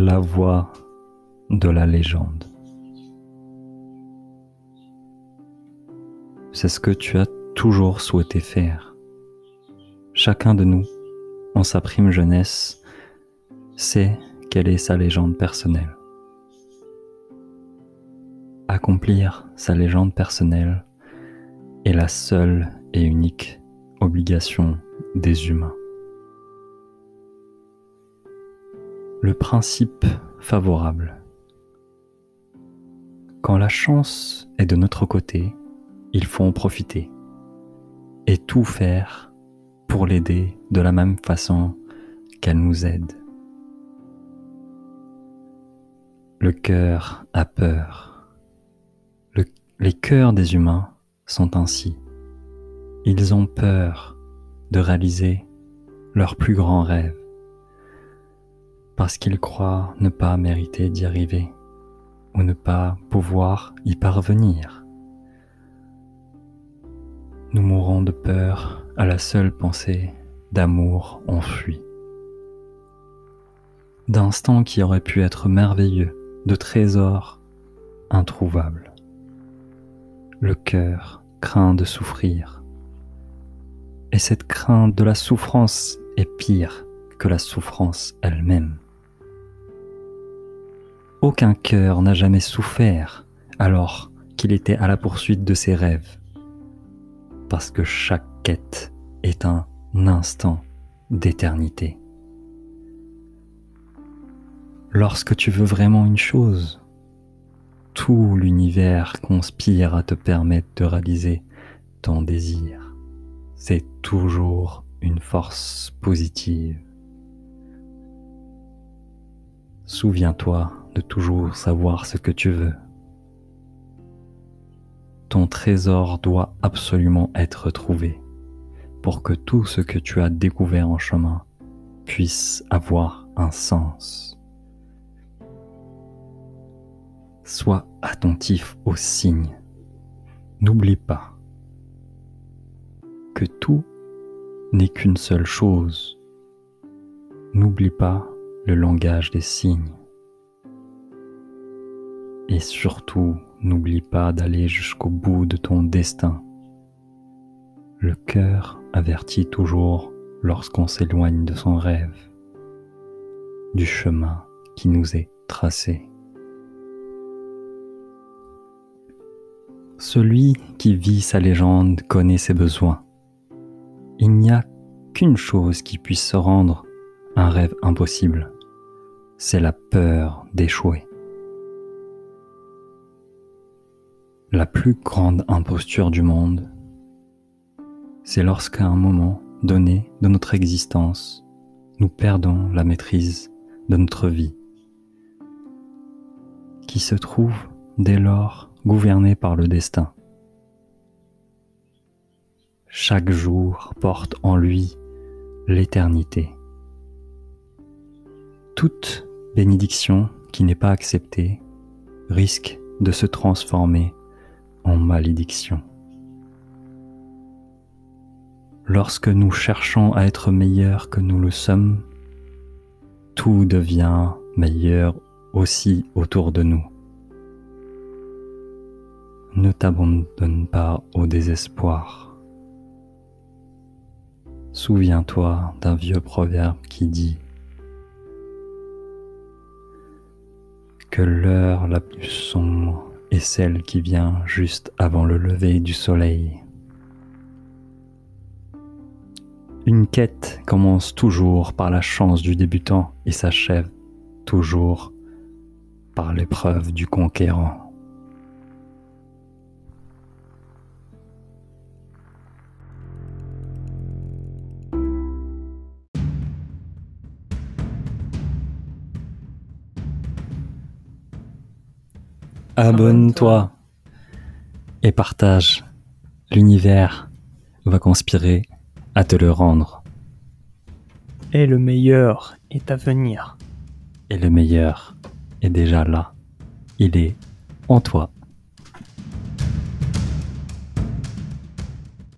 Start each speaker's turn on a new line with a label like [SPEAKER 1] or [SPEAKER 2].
[SPEAKER 1] la voix de la légende. C'est ce que tu as toujours souhaité faire. Chacun de nous, en sa prime jeunesse, sait quelle est sa légende personnelle. Accomplir sa légende personnelle est la seule et unique obligation des humains. Le principe favorable. Quand la chance est de notre côté, il faut en profiter et tout faire pour l'aider de la même façon qu'elle nous aide. Le cœur a peur. les cœurs des humains sont ainsi. Ils ont peur de réaliser leur plus grand rêve parce qu'ils croient ne pas mériter d'y arriver ou ne pas pouvoir y parvenir. Nous mourons de peur à la seule pensée d'amour enfui. D'instants qui auraient pu être merveilleux, de trésors introuvables. Le cœur craint de souffrir. Et cette crainte de la souffrance est pire que la souffrance elle-même. Aucun cœur n'a jamais souffert alors qu'il était à la poursuite de ses rêves, parce que chaque quête est un instant d'éternité. Lorsque tu veux vraiment une chose, tout l'univers conspire à te permettre de réaliser ton désir. C'est toujours une force positive. Souviens-toi de toujours savoir ce que tu veux. Ton trésor doit absolument être trouvé pour que tout ce que tu as découvert en chemin puisse avoir un sens. Sois attentif aux signes. N'oublie pas que tout n'est qu'une seule chose. N'oublie pas le langage des signes. Et surtout, n'oublie pas d'aller jusqu'au bout de ton destin. Le cœur avertit toujours lorsqu'on s'éloigne de son rêve, du chemin qui nous est tracé. Celui qui vit sa légende connaît ses besoins. Il n'y a qu'une chose qui puisse se rendre un rêve impossible, c'est la peur d'échouer. La plus grande imposture du monde, c'est lorsqu'à un moment donné de notre existence, nous perdons la maîtrise de notre vie, qui se trouve dès lors gouvernée par le destin. Chaque jour porte en lui l'éternité. Toute bénédiction qui n'est pas acceptée risque de se transformer en malédiction. Lorsque nous cherchons à être meilleurs que nous le sommes, tout devient meilleur aussi autour de nous. Ne t'abandonne pas au désespoir. Souviens-toi d'un vieux proverbe qui dit que l'heure la plus sombre et celle qui vient juste avant le lever du soleil. Une quête commence toujours par la chance du débutant et s'achève toujours par l'épreuve du conquérant. Abonne-toi et partage. L'univers va conspirer à te le rendre.
[SPEAKER 2] Et le meilleur est à venir.
[SPEAKER 1] Et le meilleur est déjà là. Il est en toi.